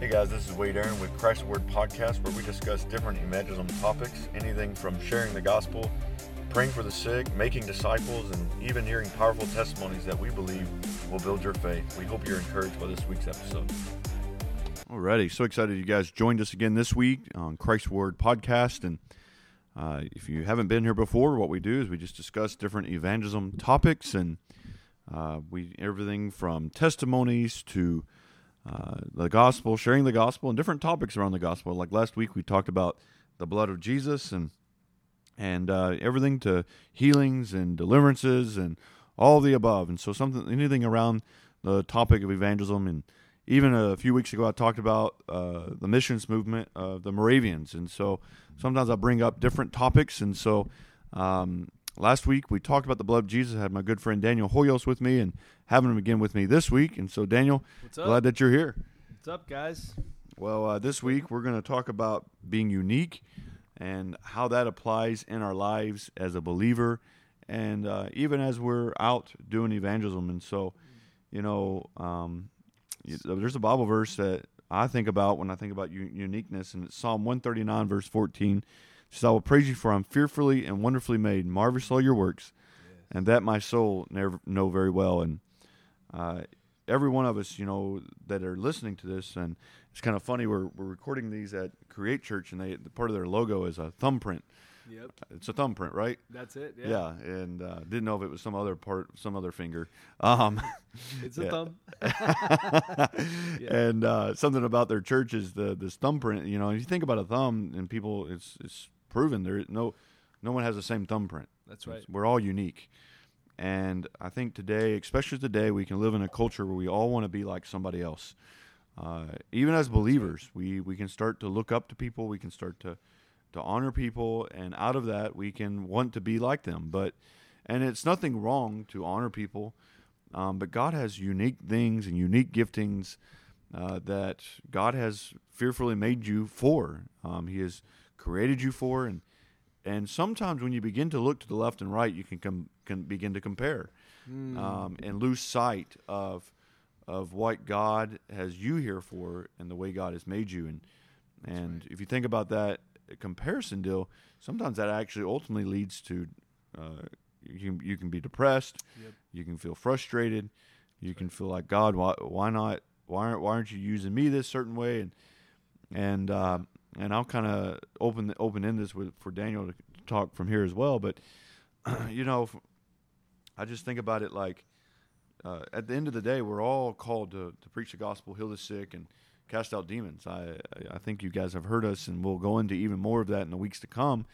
Hey guys, this is Wade Aaron with Christ Reward Podcast, where we discuss different evangelism topics, anything from sharing the gospel, praying for the sick, making disciples, and even hearing powerful testimonies that we believe will build your faith. We hope you're encouraged by this week's episode. Alrighty, so excited you guys joined us again this week on Christ Reward Podcast. And uh, if you haven't been here before, what we do is we just discuss different evangelism topics and uh, we everything from testimonies to uh, the gospel, sharing the gospel, and different topics around the gospel. Like last week, we talked about the blood of Jesus and and uh, everything to healings and deliverances and all the above. And so something, anything around the topic of evangelism. And even a few weeks ago, I talked about uh, the missions movement of the Moravians. And so sometimes I bring up different topics. And so um, last week we talked about the blood of Jesus. I had my good friend Daniel Hoyos with me and having him again with me this week. And so, Daniel, What's up? glad that you're here. What's up, guys? Well, uh, this week we're going to talk about being unique and how that applies in our lives as a believer and uh, even as we're out doing evangelism. And so, you know, um, there's a Bible verse that I think about when I think about u- uniqueness, and it's Psalm 139, verse 14. Says, I will praise you for I'm fearfully and wonderfully made. Marvelous all your works, and that my soul never know very well. And uh, every one of us, you know, that are listening to this, and it's kind of funny. We're we're recording these at Create Church, and they part of their logo is a thumbprint. Yep, It's a thumbprint, right? that's it. Yeah, Yeah, and uh, didn't know if it was some other part, some other finger. Um, it's a Yeah. thumb. And uh, something about their church is the this thumbprint. You know, if you think about a thumb, and people, it's it's proven there no no one has the same thumbprint. That's right. It's- We're all unique. And I think today, especially today, we can live in a culture where we all want to be like somebody else. Uh, even as believers, we, we can start to look up to people. We can start to, to honor people, and out of that, we can want to be like them. But and it's nothing wrong to honor people, um, but God has unique things and unique giftings uh, that God has fearfully made you for. Um, he has created you for, and and sometimes when you begin to look to the left and right, you can com- can begin to compare um, and lose sight of of what God has you here for and the way God has made you. And and if you think about that comparison deal, sometimes that actually ultimately leads to uh, you can you can be depressed, Yep. you can feel frustrated, you can feel like God, why why not why aren't why aren't you using me this certain way? And and uh, and I'll kind of open open end this with for Daniel to talk from here as well. But you know, I just think about it like uh, at the end of the day, we're all called to, to preach the gospel, heal the sick, and cast out demons. I I think you guys have heard us, and we'll go into even more of that in the weeks to come.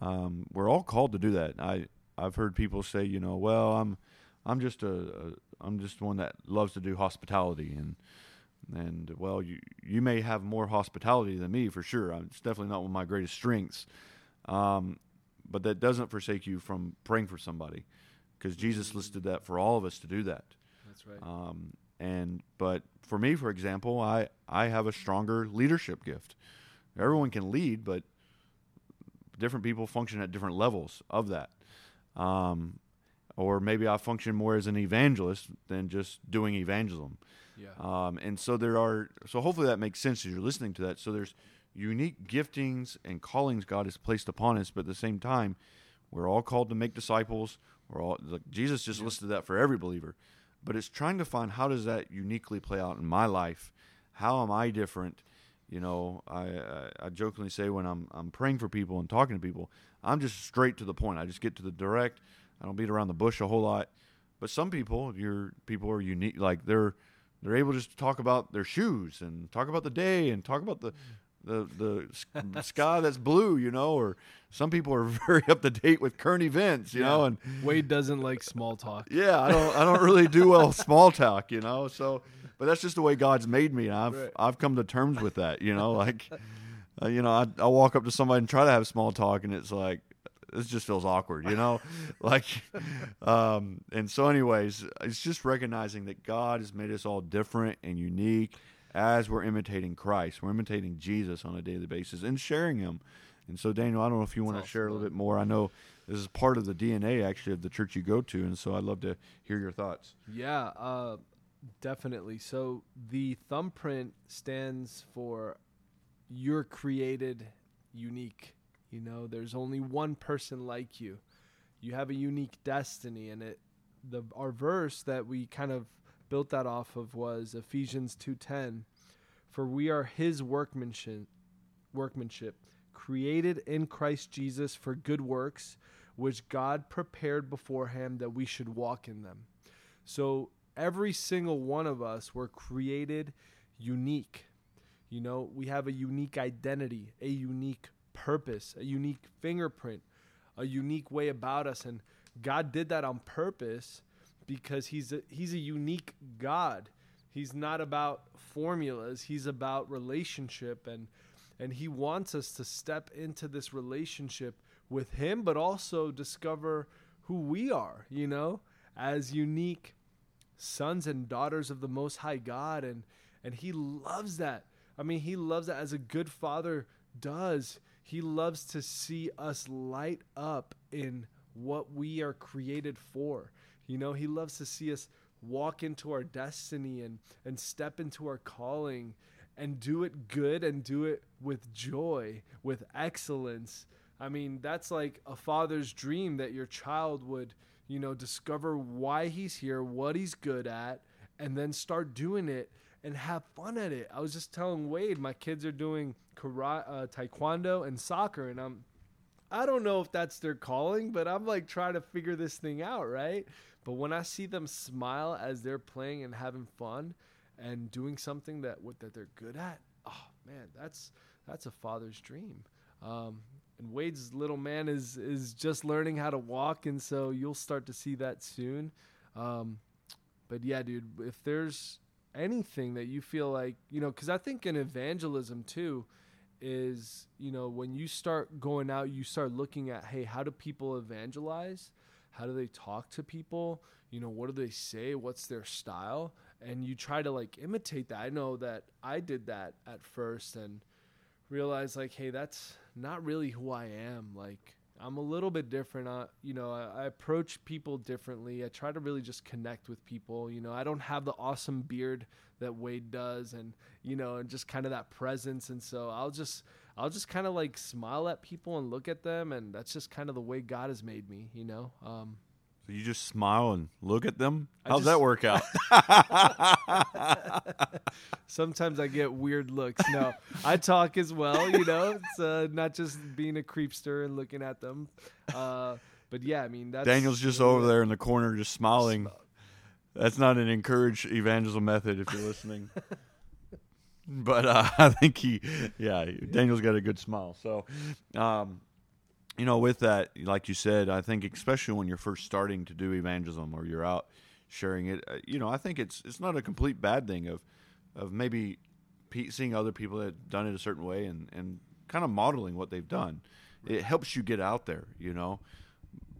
Um, we're all called to do that. I I've heard people say, you know, well, I'm I'm just a, a I'm just one that loves to do hospitality and and well, you you may have more hospitality than me for sure. It's definitely not one of my greatest strengths, um, but that doesn't forsake you from praying for somebody, because Jesus listed that for all of us to do that. That's right. Um, and but for me, for example, I I have a stronger leadership gift. Everyone can lead, but different people function at different levels of that. Um, or maybe I function more as an evangelist than just doing evangelism. yeah. Um, and so there are, so hopefully that makes sense as you're listening to that. So there's unique giftings and callings God has placed upon us, but at the same time, we're all called to make disciples. We're all, like, Jesus just listed that for every believer, but it's trying to find how does that uniquely play out in my life? How am I different? You know, I, I, I jokingly say when I'm, I'm praying for people and talking to people, I'm just straight to the point. I just get to the direct. I don't beat around the bush a whole lot. But some people, your people are unique. Like they're they're able just to talk about their shoes and talk about the day and talk about the the the, sky that's blue, you know. Or some people are very up to date with current events, you know. And Wade doesn't like small talk. yeah, I don't I don't really do well with small talk, you know. So, but that's just the way God's made me. And I've Right. I've come to terms with that, you know. Like, uh, you know, I I walk up to somebody and try to have small talk, and it's like this just feels awkward, you know. like, um, and so, anyways, it's just recognizing that God has made us all different and unique as we're imitating Christ. We're imitating Jesus on a daily basis and sharing Him. And so, Daniel, I don't know if you want to awesome, share a little bit more. I know this is part of the DNA actually of the church you go to, and so I'd love to hear your thoughts. Yeah. Uh, Definitely. So the thumbprint stands for you're created unique. You know, there's only one person like you. You have a unique destiny and it the our verse that we kind of built that off of was Ephesians 2:10 for we are his workmanship workmanship created in Christ Jesus for good works which God prepared beforehand that we should walk in them. So every single one of us were created unique. You know, we have a unique identity, a unique purpose, a unique fingerprint, a unique way about us and God did that on purpose because he's a, he's a unique God. He's not about formulas, he's about relationship and and he wants us to step into this relationship with him but also discover who we are, you know, as unique sons and daughters of the most high God and and he loves that. I mean, he loves that as a good father does. He loves to see us light up in what we are created for. You know, he loves to see us walk into our destiny and and step into our calling and do it good and do it with joy, with excellence. I mean, that's like a father's dream that your child would, you know, discover why he's here, what he's good at, and then start doing it and have fun at it. I was just telling Wade, my kids are doing karate, uh, taekwondo, and soccer, and I'm, I don't know if that's their calling, but I'm like trying to figure this thing out, right? But when I see them smile as they're playing and having fun, and doing something that that they're good at, oh man, that's that's a father's dream. Um, and Wade's little man is is just learning how to walk, and so you'll start to see that soon. Um, but yeah, dude, if there's anything that you feel like you know, because I think in evangelism too is you know when you start going out, you start looking at hey, how do people evangelize? How do they talk to people? You know, what do they say? What's their style? And you try to like imitate that. I know that I did that at first and realized like, hey, that's not really who I am. Like I'm a little bit different. Uh, you know, I, I, approach people differently. I try to really just connect with people. You know, I don't have the awesome beard that Wade does, and you know, and just kind of that presence. And so I'll just, I'll just kind of like smile at people and look at them, and that's just kind of the way God has made me. You know. Um, so you just smile and look at them. How's just, that work out? Sometimes I get weird looks. No, I talk as well. You know, it's uh, not just being a creepster and looking at them. Uh, but yeah, I mean, that's Daniel's just over there in the corner, just smiling. That's not an encouraged evangelism method if you're listening. but uh, I think he, yeah, Daniel's got a good smile. So, um, you know, with that, like you said, I think especially when you're first starting to do evangelism or you're out sharing it, uh, you know, I think it's it's not a complete bad thing of of maybe seeing other people that have done it a certain way and and kind of modeling what they've done. It helps you get out there, you know,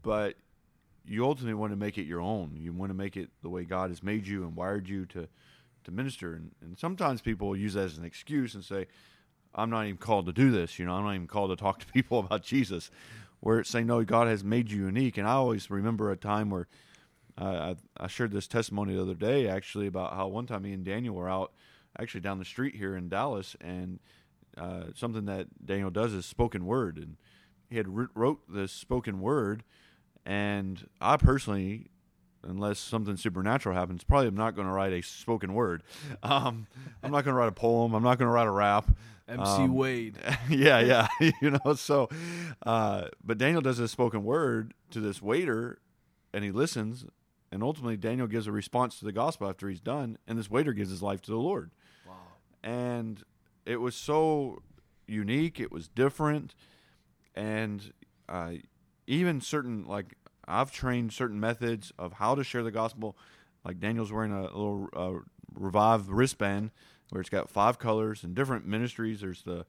but you ultimately want to make it your own. You want to make it the way God has made you and wired you to to minister. And, and sometimes people use that as an excuse and say, I'm not even called to do this. You know, I'm not even called to talk to people about Jesus. Where it's saying, no, God has made you unique. And I always remember a time where uh, I, I shared this testimony the other day, actually, about how one time me and Daniel were out, actually down the street here in Dallas, and uh, something that Daniel does is spoken word, and he had wrote this spoken word, and I personally unless something supernatural happens, probably I'm not going to write a spoken word. Um, I'm not going to write a poem. I'm not going to write a rap. MC um, Wade. Yeah, yeah. you know, so, uh, but Daniel does a spoken word to this waiter and he listens. And ultimately, Daniel gives a response to the gospel after he's done. And this waiter gives his life to the Lord. Wow. And it was so unique. It was different. And uh, even certain, like, I've trained certain methods of how to share the gospel. Like Daniel's wearing a, little uh, Revive wristband where it's got five colors and different ministries. There's the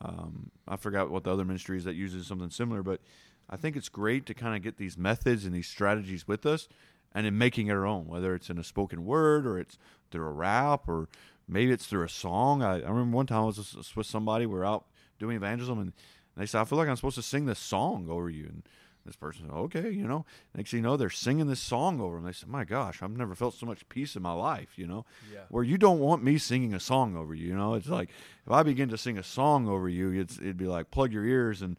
um, I forgot what the other ministry is that uses something similar, but I think it's great to kind of get these methods and these strategies with us, and in making it our own. Whether it's in a spoken word or it's through a rap or maybe it's through a song. I, I remember one time I was with somebody. We are out doing evangelism, and they said, "I feel like I'm supposed to sing this song over you." And This person, said, okay, you know. Next thing you know, they're singing this song over them. They said, "My gosh, I've never felt so much peace in my life," you know. Yeah. Where you don't want me singing a song over you, you know. It's like if I begin to sing a song over you, it's it'd be like plug your ears and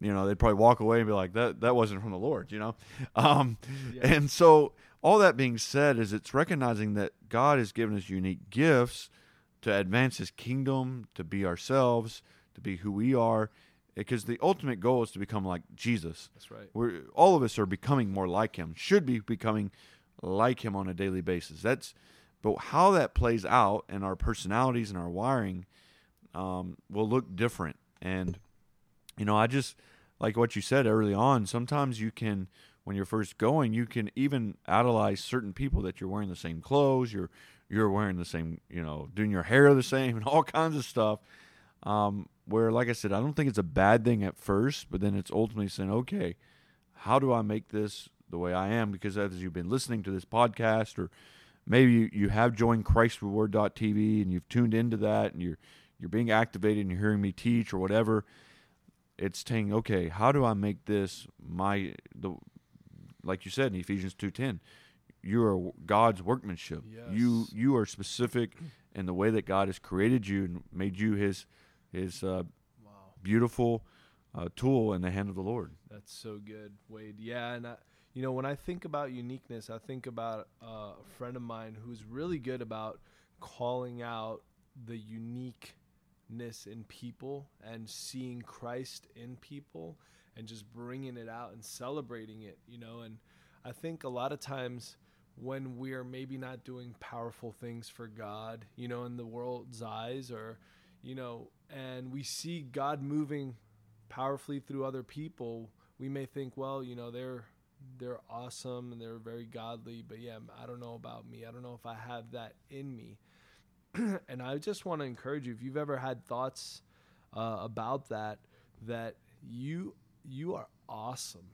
you know they'd probably walk away and be like that that wasn't from the lord you know um, Yeah. and so all that being said is it's recognizing that god has given us unique gifts to advance his kingdom to be ourselves to be who we are because the ultimate goal is to become like jesus. That's right. we're all of us are becoming more like him should be becoming like him on a daily basis. That's but how that plays out and our personalities and our wiring um, will look different. And you know i just like what you said early on sometimes you can when you're first going you can even idolize certain people that you're wearing the same clothes you're you're wearing the same you know doing your hair the same and all kinds of stuff. Um, where like i said i don't think it's a bad thing at first but then it's ultimately saying okay how do i make this the way i am? Because as you've been listening to this podcast or maybe you, you have joined christreward.tv and you've tuned into that and you're you're being activated and you're hearing me teach or whatever it's saying okay how do i make this my the like you said in ephesians 2.10 you are god's workmanship. You you are specific in the way that god has created you and made you his his uh, Wow. beautiful uh, tool in the hand of the lord That's so good, Wade. Yeah, and I, you know when I think about uniqueness, I think about uh, a friend of mine who's really good about calling out the uniqueness in people and seeing Christ in people and just bringing it out and celebrating it. You know, and I think a lot of times when we're maybe not doing powerful things for God, you know, in the world's eyes, or you know, and we see God moving powerfully through other people, we may think, well, you know, they're they're awesome and they're very godly, but yeah, I don't know about me. I don't know if I have that in me. and I just want to encourage you if you've ever had thoughts uh, about that that you you are awesome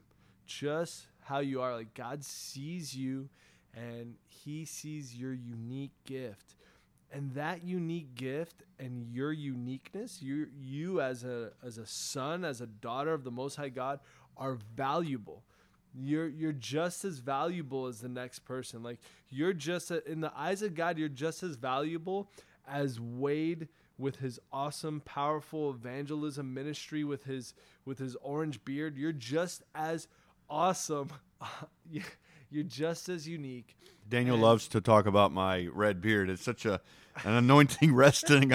just how you are like God sees you and he sees your unique gift and that unique gift and your uniqueness you you as a as a son as a daughter of the most high god are valuable. You're you're just as valuable as the next person. Like you're just a, in the eyes of god you're just as valuable as wade with his awesome powerful evangelism ministry with his with his orange beard. You're just as awesome you're just as unique Daniel And- loves to talk about my red beard. It's such a an anointing resting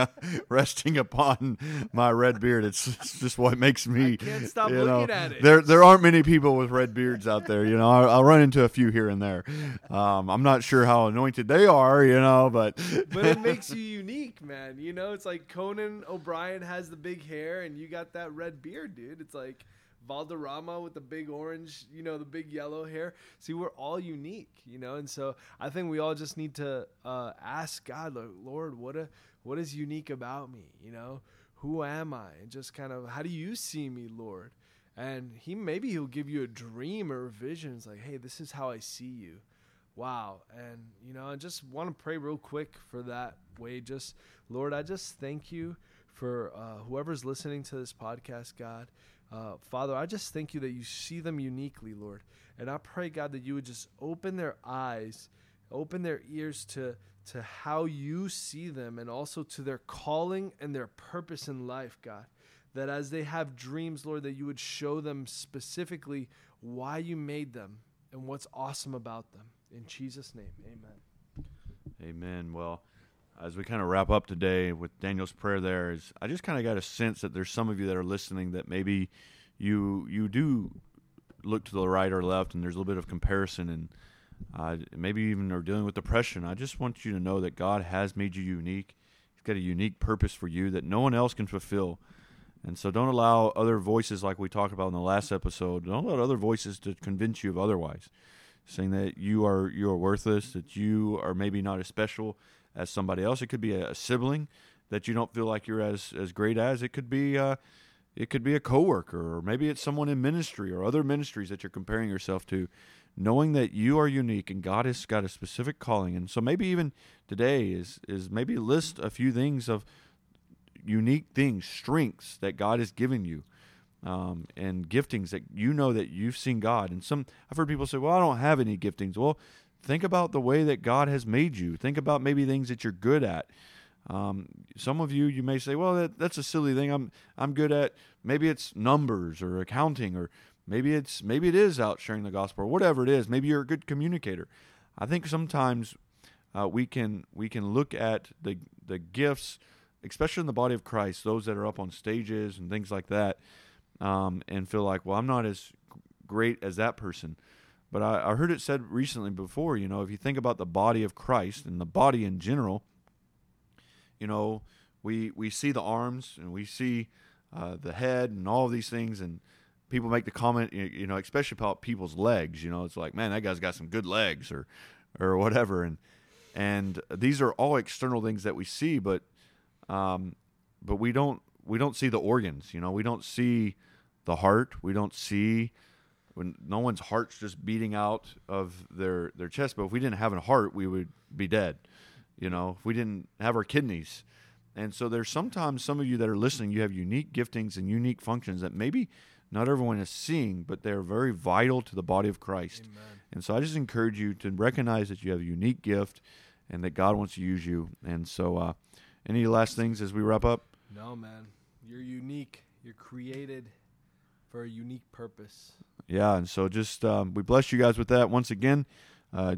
resting upon my red beard. It's, it's just what makes me. I can't stop looking know, at it. There there aren't many people with red beards out there. You know, I'll, I'll run into a few here and there. Um, I'm not sure how anointed they are. You know, but but it makes you unique, man. You know, it's like Conan O'Brien has the big hair, and you got that red beard, dude. It's like Valderrama with the big orange, you know, the big yellow hair. See, we're all unique, you know, and so I think we all just need to uh, ask God, Lord, what a what is unique about me? You know, who am I? And just kind of, how do you see me, Lord? And He maybe He'll give you a dream or a vision. It's like, hey, this is how I see you wow and you know i just want to pray real quick for that way just lord i just thank you for uh, whoever's listening to this podcast god uh, father i just thank you that you see them uniquely lord and i pray god that you would just open their eyes open their ears to to how you see them and also to their calling and their purpose in life god that as they have dreams lord that you would show them specifically why you made them and what's awesome about them. In Jesus' name, amen. Amen. Well, as we kind of wrap up today with Daniel's prayer, there is I just kind of got a sense that there's some of you that are listening that maybe you you do look to the right or left, and there's a little bit of comparison, and uh, maybe even are dealing with depression. I just want you to know that God has made you unique. He's got a unique purpose for you that no one else can fulfill. And so don't allow other voices like we talked about in the last episode. Don't let other voices to convince you of otherwise saying that you are you are worthless, that you are maybe not as special as somebody else. It could be a, sibling that you don't feel like you're as as great as. It could be uh, it could be a coworker, or maybe it's someone in ministry or other ministries that you're comparing yourself to. Knowing that you are unique and God has got a specific calling, and so maybe even today is is maybe list a few things of unique things, strengths that God has given you. um, and giftings that you know that you've seen God. And some I've heard people say, "Well, I don't have any giftings." Well, think about the way that God has made you. Think about maybe things that you're good at. Um, some of you, you may say, "Well, that, that's a silly thing. I'm I'm good at maybe it's numbers or accounting or maybe it's maybe it is out sharing the gospel or whatever it is. Maybe you're a good communicator." I think sometimes uh, we can we can look at the the gifts, especially in the body of Christ, those that are up on stages and things like that, um, and feel like, well, I'm not as great as that person. But I, I heard it said recently before, you know, if you think about the body of Christ and the body in general, you know, we we see the arms and we see uh, the head and all of these things, and people make the comment, you know, especially about people's legs. You know, it's like, man, that guy's got some good legs, or or whatever, and and these are all external things that we see, but um, but we don't we don't see the organs. You know, we don't see the heart. We don't see when no one's heart's just beating out of their their chest. But if we didn't have a heart, we would be dead. You know, if we didn't have our kidneys. And so there's sometimes some of you that are listening, you have unique giftings and unique functions that maybe not everyone is seeing, but they're very vital to the body of Christ. Amen. And so I just encourage you to recognize that you have a unique gift and that God wants to use you. And so, uh, any last things as we wrap up? No, man. You're unique. You're created for a unique purpose. Yeah, and so just um, we bless you guys with that once again. Uh,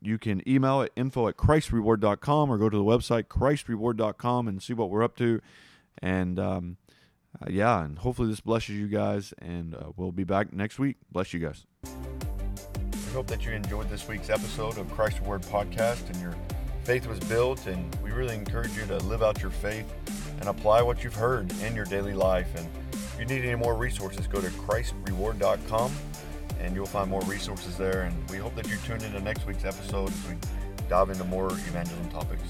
you can email at info at christreward.com or go to the website christreward.com and see what we're up to. And um, uh, yeah, and hopefully this blesses you guys. And uh, we'll be back next week. Bless you guys. We hope that you enjoyed this week's episode of Christ Reward Podcast and your faith was built. And we really encourage you to live out your faith and apply what you've heard in your daily life. And if you need any more resources, go to christreward.com and you'll find more resources there. And we hope that you tune into next week's episode as we dive into more evangelism topics.